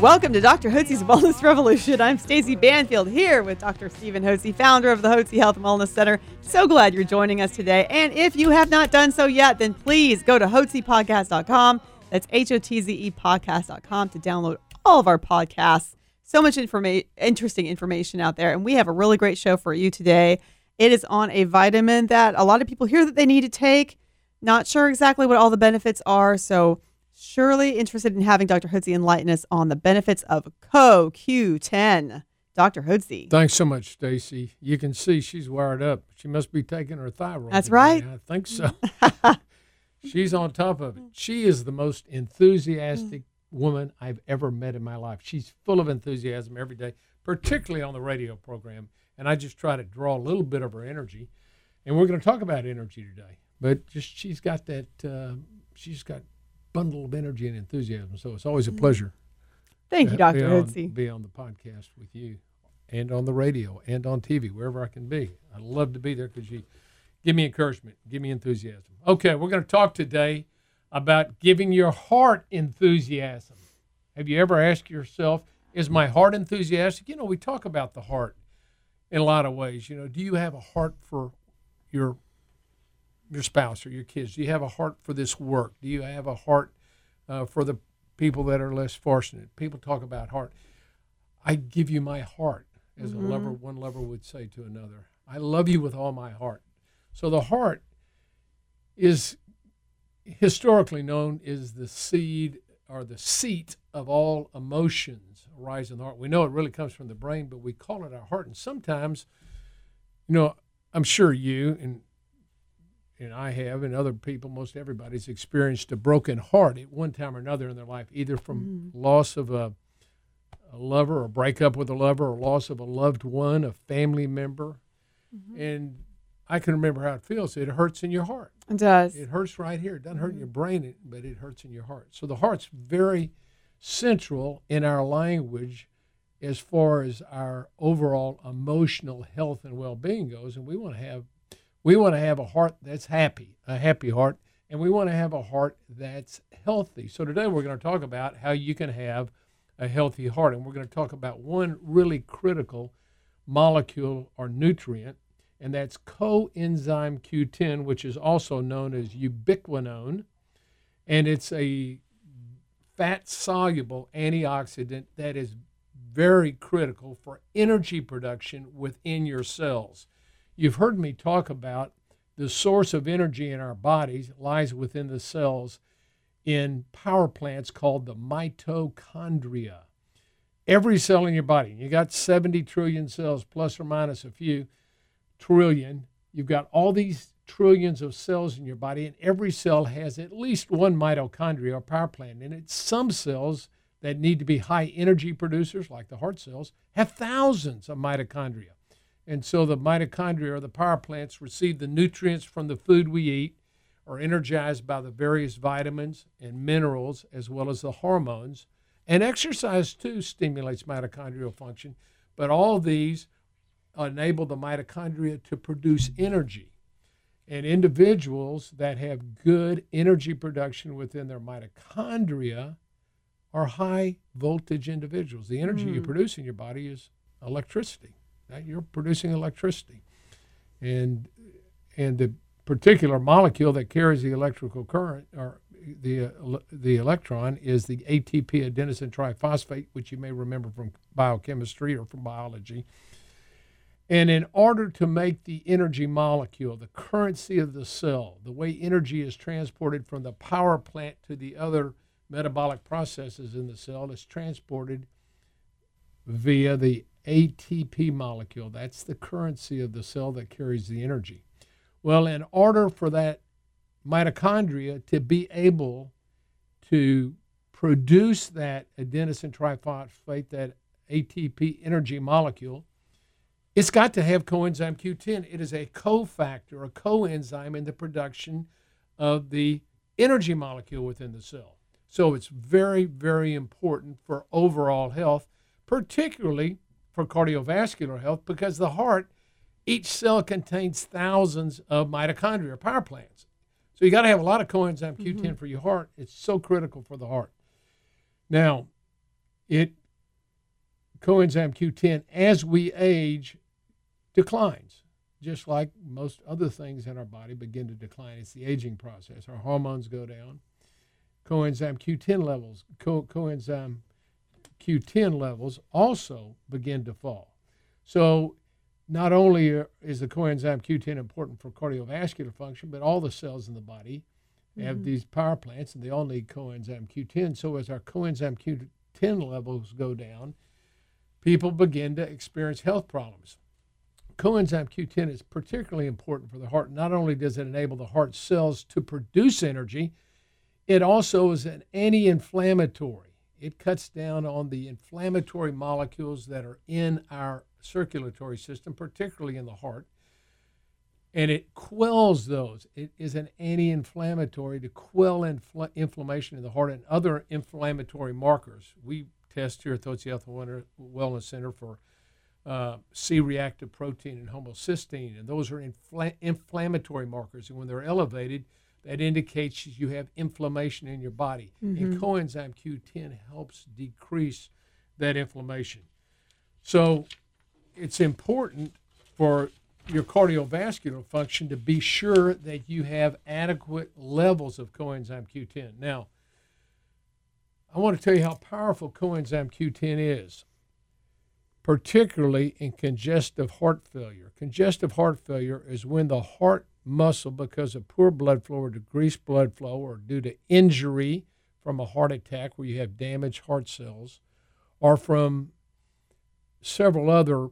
Welcome to Dr. Hotze's Wellness Revolution. I'm Stacey Banfield here with Dr. Stephen Hotze, founder of the Hotze Health and Wellness Center. So glad you're joining us today. And if you have not done so yet, then please go to hotzepodcast.com. That's H O T Z E podcast.com to download all of our podcasts. So much informa- interesting information out there. And we have a really great show for you today. It is on a vitamin that a lot of people hear that they need to take. Not sure exactly what all the benefits are. So, surely interested in having Dr. Hotze enlighten us on the benefits of CoQ10. Dr. Hotze. Thanks so much, Stacey. You can see she's wired up. She must be taking her thyroid. That's right. I think so. she's on top of it. She is the most enthusiastic woman I've ever met in my life. She's full of enthusiasm every day, particularly on the radio program. And I just try to draw a little bit of her energy. And we're going to talk about energy today. But just she's got that. Uh, she's got bundle of energy and enthusiasm. So it's always a mm. pleasure. Thank you, Dr. on- Be on the podcast with you, and on the radio, and on TV, wherever I can be. I love to be there because you give me encouragement, give me enthusiasm. Okay, we're going to talk today about giving your heart enthusiasm. Have you ever asked yourself, "Is my heart enthusiastic?" You know, we talk about the heart in a lot of ways. You know, do you have a heart for your your spouse or your kids? Do you have a heart for this work? Do you have a heart uh, for the people that are less fortunate? People talk about heart. I give you my heart, as a lover, one lover would say to another. I love you with all my heart. So the heart is historically known as the seed or the seat of all emotions arise in the heart. We know it really comes from the brain, but we call it our heart. And sometimes, you know, I'm sure you and and I have, and other people, most everybody's experienced a broken heart at one time or another in their life, either from mm-hmm. loss of a, a lover, or breakup with a lover, or loss of a loved one, a family member. Mm-hmm. And I can remember how it feels. It hurts in your heart. It does. It hurts right here. It doesn't hurt in mm-hmm. your brain, but it hurts in your heart. So the heart's very central in our language as far as our overall emotional health and well-being goes. And we want to have we want to have a heart that's happy, a happy heart, and we want to have a heart that's healthy. So today we're going to talk about how you can have a healthy heart, and we're going to talk about one really critical molecule or nutrient, and that's coenzyme Q10, which is also known as ubiquinone, and it's a fat soluble antioxidant that is very critical for energy production within your cells. You've heard me talk about the source of energy in our bodies lies within the cells in power plants called the mitochondria. Every cell in your body, you got 70 trillion cells plus or minus a few trillion. You've got all these trillions of cells in your body, and every cell has at least one mitochondria or power plant it. Some cells that need to be high energy producers, like the heart cells, have thousands of mitochondria. And so the mitochondria or the power plants receive the nutrients from the food we eat, are energized by the various vitamins and minerals, as well as the hormones. And exercise too stimulates mitochondrial function, but all of these enable the mitochondria to produce energy. And individuals that have good energy production within their mitochondria are high voltage individuals. The energy you hmm. produce in your body is electricity. You're producing electricity. And and the particular molecule that carries the electrical current or the uh, the electron is the ATP adenosine triphosphate, which you may remember from biochemistry or from biology. And in order to make the energy molecule, the currency of the cell, the way energy is transported from the power plant to the other metabolic processes in the cell, is transported via the ATP molecule. That's the currency of the cell that carries the energy. Well, in order for that mitochondria to be able to produce that adenosine triphosphate, that ATP energy molecule, it's got to have coenzyme Q10. It is a cofactor, a coenzyme in the production of the energy molecule within the cell. So it's very, very important for overall health, particularly for cardiovascular health, because the heart, each cell contains thousands of mitochondria, power plants. So you got to have a lot of coenzyme Q10 mm-hmm. for your heart. It's so critical for the heart. Now, it coenzyme Q10 as we age declines, just like most other things in our body begin to decline. It's the aging process. Our hormones go down. Coenzyme Q10 levels, co- coenzyme Q10 levels also begin to fall. So not only is the coenzyme Q10 important for cardiovascular function, but all the cells in the body mm-hmm. have these power plants and they all need coenzyme Q10. So as our coenzyme Q10 levels go down, people begin to experience health problems. Coenzyme Q10 is particularly important for the heart. Not only does it enable the heart cells to produce energy, it also is an anti inflammatory. It cuts down on the inflammatory molecules that are in our circulatory system, particularly in the heart, and it quells those. It is an anti inflammatory to quell infl- inflammation in the heart and other inflammatory markers. We test here at the Health Wellness Center for uh, C reactive protein and homocysteine, and those are infl- inflammatory markers. And when they're elevated, that indicates you have inflammation in your body. Mm-hmm. And coenzyme Q10 helps decrease that inflammation. So it's important for your cardiovascular function to be sure that you have adequate levels of coenzyme Q10. Now, I want to tell you how powerful coenzyme Q10 is, particularly in congestive heart failure. Congestive heart failure is when the heart muscle, because of poor blood flow or decreased blood flow or due to injury from a heart attack where you have damaged heart cells, or from several other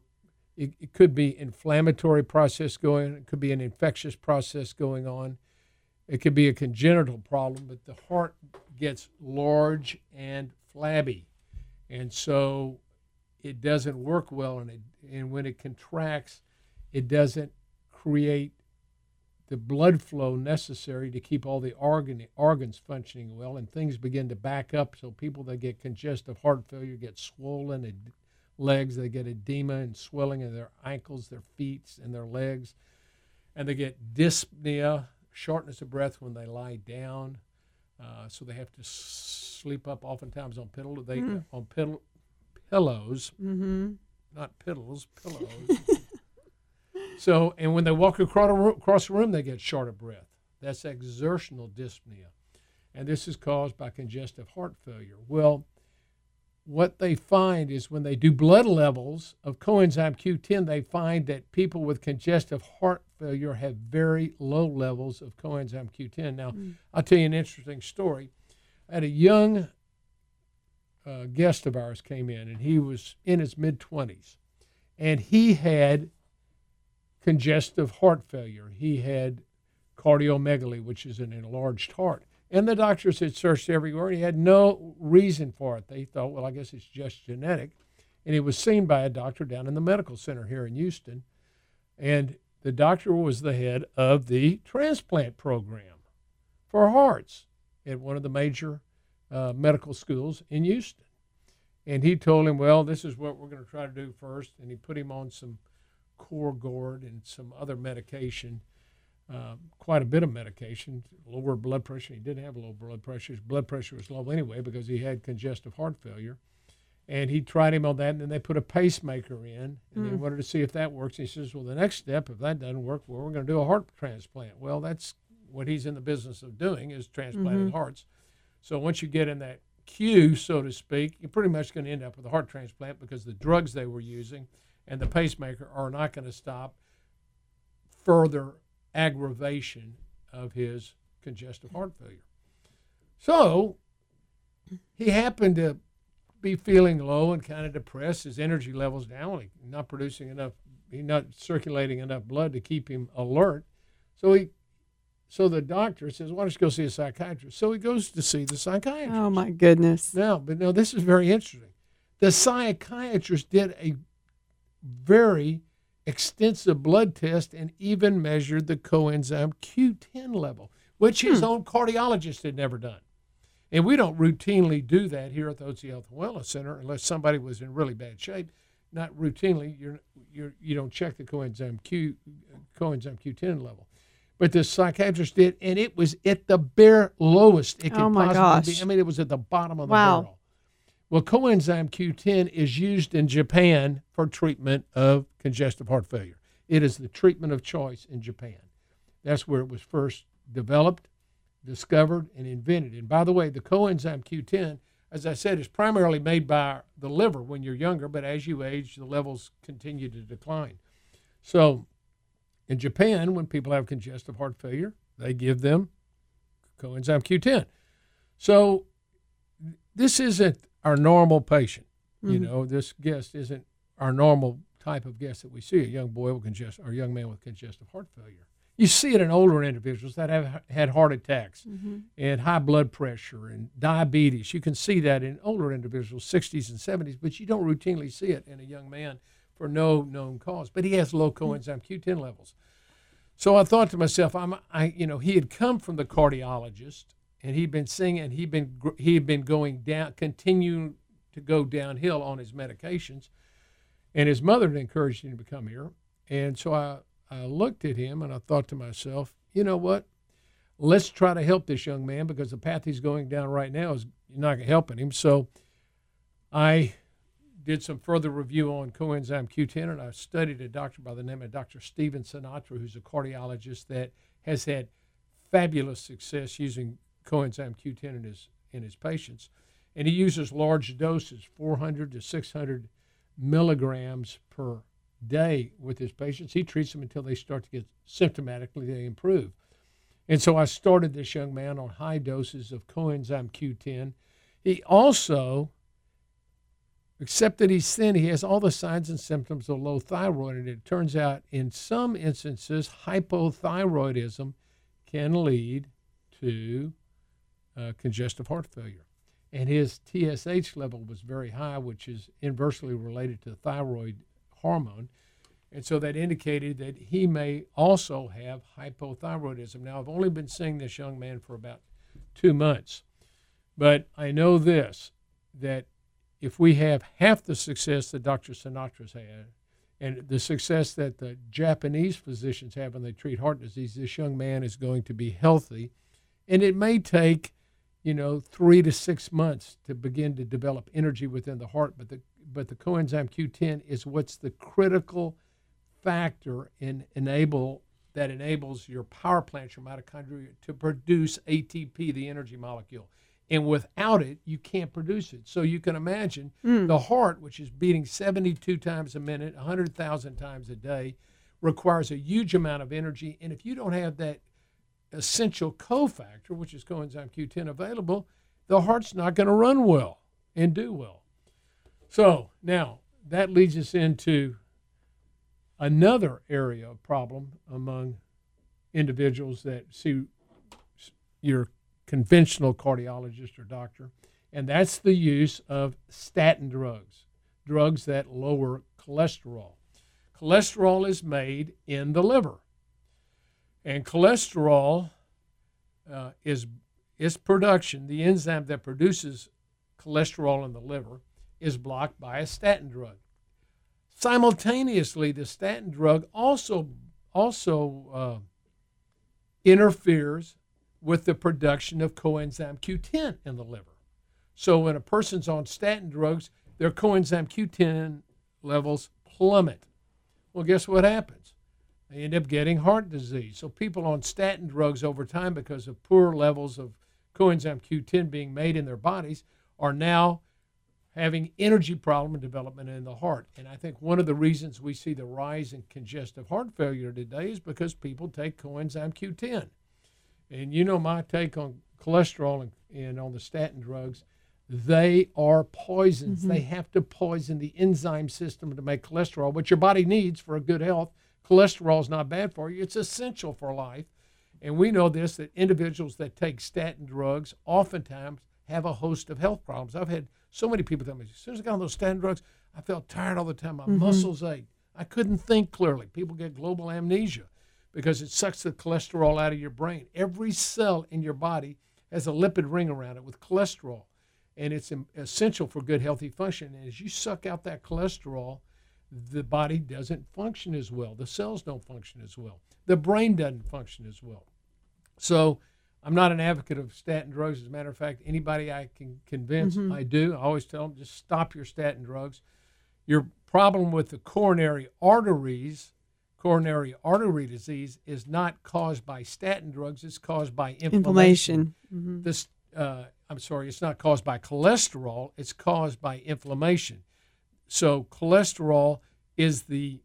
it, it could be inflammatory process going it could be an infectious process going on. It could be a congenital problem but the heart gets large and flabby. And so it doesn't work well and it and when it contracts it doesn't create the blood flow necessary to keep all the organ, organs functioning well and things begin to back up so people that get congestive heart failure get swollen and legs. They get edema and swelling in their ankles, their feet, and their legs. And they get dyspnea, shortness of breath when they lie down. Uh, so they have to sleep up oftentimes on pillow. They mm. on pillow, pillows, mm-hmm. not pillows, pillows. so and when they walk across a, room, across the room, they get short of breath. That's exertional dyspnea, and this is caused by congestive heart failure. Well, what they find is when they do blood levels of coenzyme Q10, they find that people with congestive heart failure have very low levels of coenzyme Q10. Now, mm. I'll tell you an interesting story. I had a young uh, guest of ours came in, and he was in his mid 20s, and he had congestive heart failure. He had cardiomegaly, which is an enlarged heart. And the doctors had searched everywhere. He had no reason for it. They thought, well, I guess it's just genetic. And he was seen by a doctor down in the medical center here in Houston. And the doctor was the head of the transplant program for hearts at one of the major uh, medical schools in Houston. And he told him, well, this is what we're going to try to do first. And he put him on some Corgard and some other medication uh, quite a bit of medication, lower blood pressure. He didn't have low blood pressure. His blood pressure was low anyway because he had congestive heart failure. And he tried him on that, and then they put a pacemaker in, and mm. they hmm. wanted to see if that works. And he says, "Well, the next step, if that doesn't work, well, we're going to do a heart transplant." Well, that's what he's in the business of doing is transplanting mm-hmm. hearts. So once you get in that queue, so to speak, you're pretty much going to end up with a heart transplant because the drugs they were using and the pacemaker are not going to stop further aggravation of his congestive heart failure. So he happened to be feeling low and kind of depressed. His energy levels down. He's not producing enough. He's not circulating enough blood to keep him alert. So he so the doctor says, "Why don't you go see a psychiatrist?" So he goes to see the psychiatrist. Oh my goodness. Now, but no, this is very interesting. The psychiatrist did a very extensive blood test and even measured the coenzyme Q10 level, which his hmm. own cardiologist had never done. And we don't routinely do that here at the Hotze Health and Wellness Center unless somebody was in really bad shape. Not routinely, you're, you're, you don't check the coenzyme Q coenzyme Q10 level. But the psychiatrist did, and it was at the bare lowest it oh could Oh, my possibly gosh. be. I mean, it was at the bottom of the Wow. barrel. Well, coenzyme Q10 is used in Japan for treatment of congestive heart failure. It is the treatment of choice in Japan. That's where it was first developed, discovered, and invented. And by the way, the coenzyme Q10, as I said, is primarily made by the liver when you're younger, but as you age, the levels continue to decline. So, in Japan, when people have congestive heart failure, they give them coenzyme Q10. So, this isn't our normal patient. You mm-hmm. know, this guest isn't our normal type of guest that we see, a young boy with congestive or a young man with congestive heart failure. You see it in older individuals that have had heart attacks mm-hmm. and high blood pressure and diabetes. You can see that in older individuals, 60s and 70s, but you don't routinely see it in a young man for no known cause. But he has low mm-hmm. coenzyme Q10 levels. So I thought to myself, I'm, I, you know, he had come from the cardiologist, and he'd been seeing, and he'd been, he had been going down, continuing to go downhill on his medications, and his mother had encouraged him to come here, and so I, I looked at him and I thought to myself, you know what? Let's try to help this young man because the path he's going down right now is not helping him. So I did some further review on coenzyme Q10, and I studied a doctor by the name of Dr. Stephen Sinatra, who's a cardiologist that has had fabulous success using coenzyme Q10 in his in his patients, and he uses large doses, 400 to 600 milligrams per day with his patients. He treats them until they start to get symptomatically they improve. And so I started this young man on high doses of coenzyme Q10. He also except that he's thin, he has all the signs and symptoms of low thyroid. And it turns out in some instances, hypothyroidism can lead to uh, congestive heart failure. And his TSH level was very high, which is inversely related to thyroid hormone. And so that indicated that he may also have hypothyroidism. Now, I've only been seeing this young man for about two months, but I know this that if we have half the success that Dr. Sinatra's had, and the success that the Japanese physicians have when they treat heart disease, this young man is going to be healthy. And it may take, you know, three to six months to begin to develop energy within the heart, but the but the coenzyme Q10 is what's the critical factor in enable that enables your power plant, your mitochondria, to produce ATP, the energy molecule. And without it, you can't produce it. So you can imagine hmm. the heart, which is beating 72 times a minute, 100,000 times a day, requires a huge amount of energy. And if you don't have that essential cofactor, which is coenzyme Q10, available, the heart's not going to run well and do well. So now that leads us into another area of problem among individuals that see your conventional cardiologist or doctor, and that's the use of statin drugs, drugs that lower cholesterol. Cholesterol is made in the liver, and cholesterol uh, is its production, the enzyme that produces cholesterol in the liver, is blocked by a statin drug. Simultaneously, the statin drug also also uh, interferes with the production of coenzyme Q10 in the liver. So when a person's on statin drugs, their coenzyme Q10 levels plummet. Well, guess what happens? They end up getting heart disease. So people on statin drugs over time, because of poor levels of coenzyme Q10 being made in their bodies, are now having energy problem and development in the heart. And I think one of the reasons we see the rise in congestive heart failure today is because people take coenzyme Q10. And you know my take on cholesterol and, and on the statin drugs. They are poisons. They mm-hmm. have to poison the enzyme system to make cholesterol, which your body needs for a good health. Cholesterol is not bad for you, it's essential for life. And we know this that individuals that take statin drugs oftentimes have a host of health problems. I've had so many people tell me, as soon as I got on those statin drugs, I felt tired all the time. My mm-hmm. muscles ached. I couldn't think clearly. People get global amnesia because it sucks the cholesterol out of your brain. Every cell in your body has a lipid ring around it with cholesterol, and it's essential for good, healthy function. And as you suck out that cholesterol, the body doesn't function as well. The cells don't function as well. The brain doesn't function as well. So, I'm not an advocate of statin drugs. As a matter of fact, anybody I can convince, mm-hmm. I do. I always tell them just stop your statin drugs. Your problem with the coronary arteries coronary artery disease is not caused by statin drugs, it's caused by inflammation. inflammation. Mm-hmm. This, uh, I'm sorry, it's not caused by cholesterol, it's caused by inflammation. So, cholesterol is the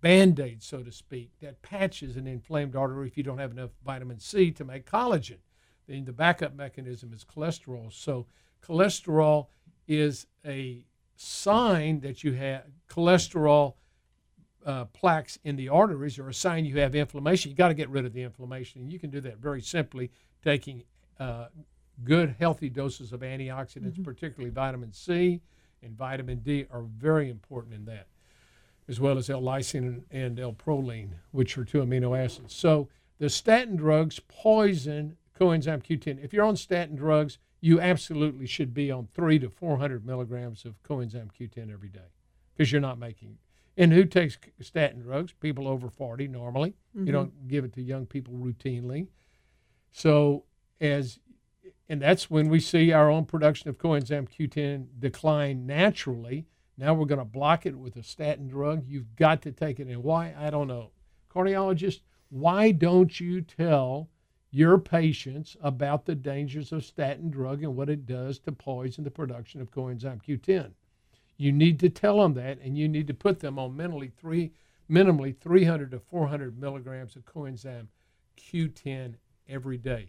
band aid, so to speak, that patches an inflamed artery if you don't have enough vitamin C to make collagen. Then the backup mechanism is cholesterol. So, cholesterol is a sign that you have cholesterol uh, plaques in the arteries or a sign you have inflammation. You got to get rid of the inflammation, and you can do that very simply taking uh, good, healthy doses of antioxidants, mm-hmm. particularly vitamin C and vitamin D, are very important in that, as well as L-lysine and, L-proline, which are two amino acids. So the statin drugs poison coenzyme Q10. If you're on statin drugs, you absolutely should be on three to 400 milligrams of coenzyme Q10 every day because you're not making and who takes statin drugs? People over 40 normally. Mm-hmm. You don't give it to young people routinely. So, as and that's when we see our own production of coenzyme Q10 decline naturally. Now we're going to block it with a statin drug. You've got to take it. And why? I don't know. Cardiologist, why don't you tell your patients about the dangers of statin drug and what it does to poison the production of coenzyme Q10? You need to tell them that, and you need to put them on minimally three, minimally 300 to 400 milligrams of coenzyme Q10 every day.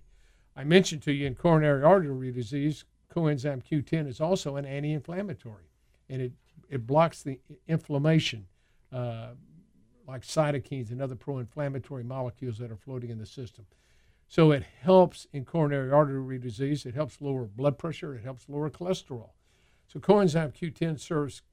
I mentioned to you in coronary artery disease, coenzyme Q10 is also an anti-inflammatory, and it it blocks the inflammation, uh, like cytokines and other pro-inflammatory molecules that are floating in the system. So it helps in coronary artery disease. It helps lower blood pressure. It helps lower cholesterol. So coenzyme Q10 serves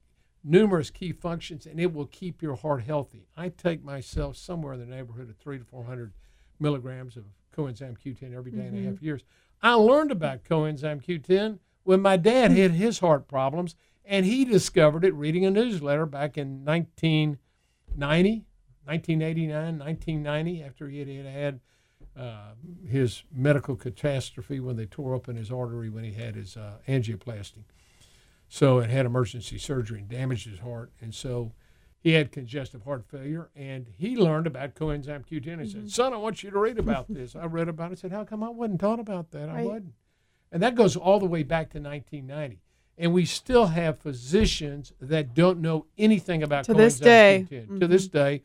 numerous key functions and it will keep your heart healthy. I take myself somewhere in the neighborhood of three to 400 milligrams of coenzyme Q10 every day mm-hmm. and a mm-hmm. half years. I learned about coenzyme Q10 when my dad had his heart problems and he discovered it reading a newsletter back in 1990, 1989, 1990, after he had had uh, his medical catastrophe when they tore open his artery when he had his uh, angioplasty. So it had emergency surgery and damaged his heart. And so he had congestive heart failure. And he learned about coenzyme Q10. He mm-hmm. said, Son, I want you to read about this. I read about it. I said, How come I wasn't taught about that? I wasn't. And that goes all the way back to 1990. And we still have physicians that don't know anything about to this day. Q10 mm-hmm. to this day.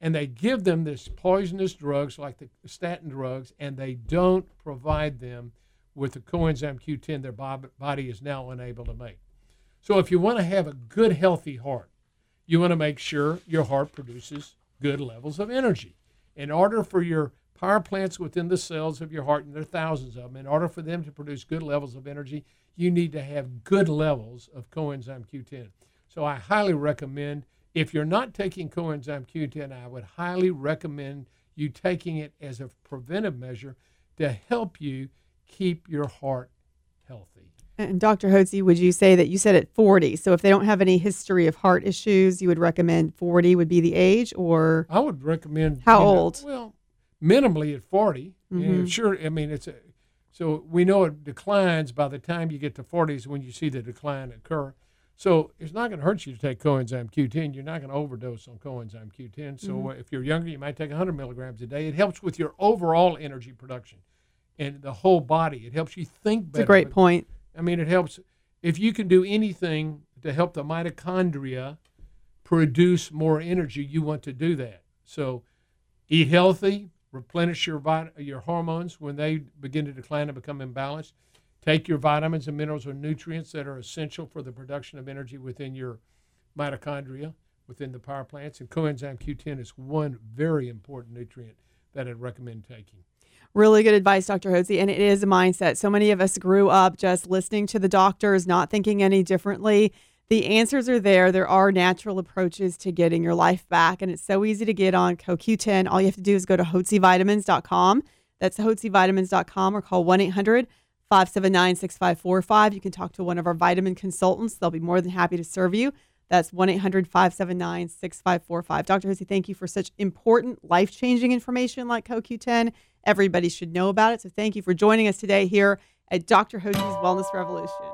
And they give them this poisonous drugs like the statin drugs, and they don't provide them with the coenzyme Q10 their body is now unable to make. So if you want to have a good, healthy heart, you want to make sure your heart produces good levels of energy. In order for your power plants within the cells of your heart, and there are thousands of them, in order for them to produce good levels of energy, you need to have good levels of coenzyme Q10. So I highly recommend, if you're not taking coenzyme Q10, I would highly recommend you taking it as a preventive measure to help you keep your heart. And Dr. Hotze, would you say that you said at 40? So if they don't have any history of heart issues, you would recommend 40 would be the age, or I would recommend how old? Know, well, minimally at 40. Mm-hmm. sure, I mean it's a, so we know it declines by the time you get to 40s when you see the decline occur. So it's not going to hurt you to take coenzyme Q10. You're not going to overdose on coenzyme Q10. So mm-hmm. if you're younger, you might take 100 milligrams a day. It helps with your overall energy production and the whole body. It helps you think better. It's a great point. I mean, it helps if you can do anything to help the mitochondria produce more energy. You want to do that. So, eat healthy, replenish your vit- your hormones when they begin to decline and become imbalanced. Take your vitamins and minerals and nutrients that are essential for the production of energy within your mitochondria, within the power plants. And coenzyme Q10 is one very important nutrient that I'd recommend taking. Really good advice, Dr. Hotze. And it is a mindset. So many of us grew up just listening to the doctors, not thinking any differently. The answers are there. There are natural approaches to getting your life back. And it's so easy to get on CoQ10. All you have to do is go to hotzevitamins.com. That's hotzevitamins.com or call 1 800 579 6545. You can talk to one of our vitamin consultants. They'll be more than happy to serve you. That's 1 800 579 6545. Dr. Hotze, thank you for such important, life changing information like CoQ10. Everybody should know about it. So thank you for joining us today here at Dr. Hotze's Wellness Revolution.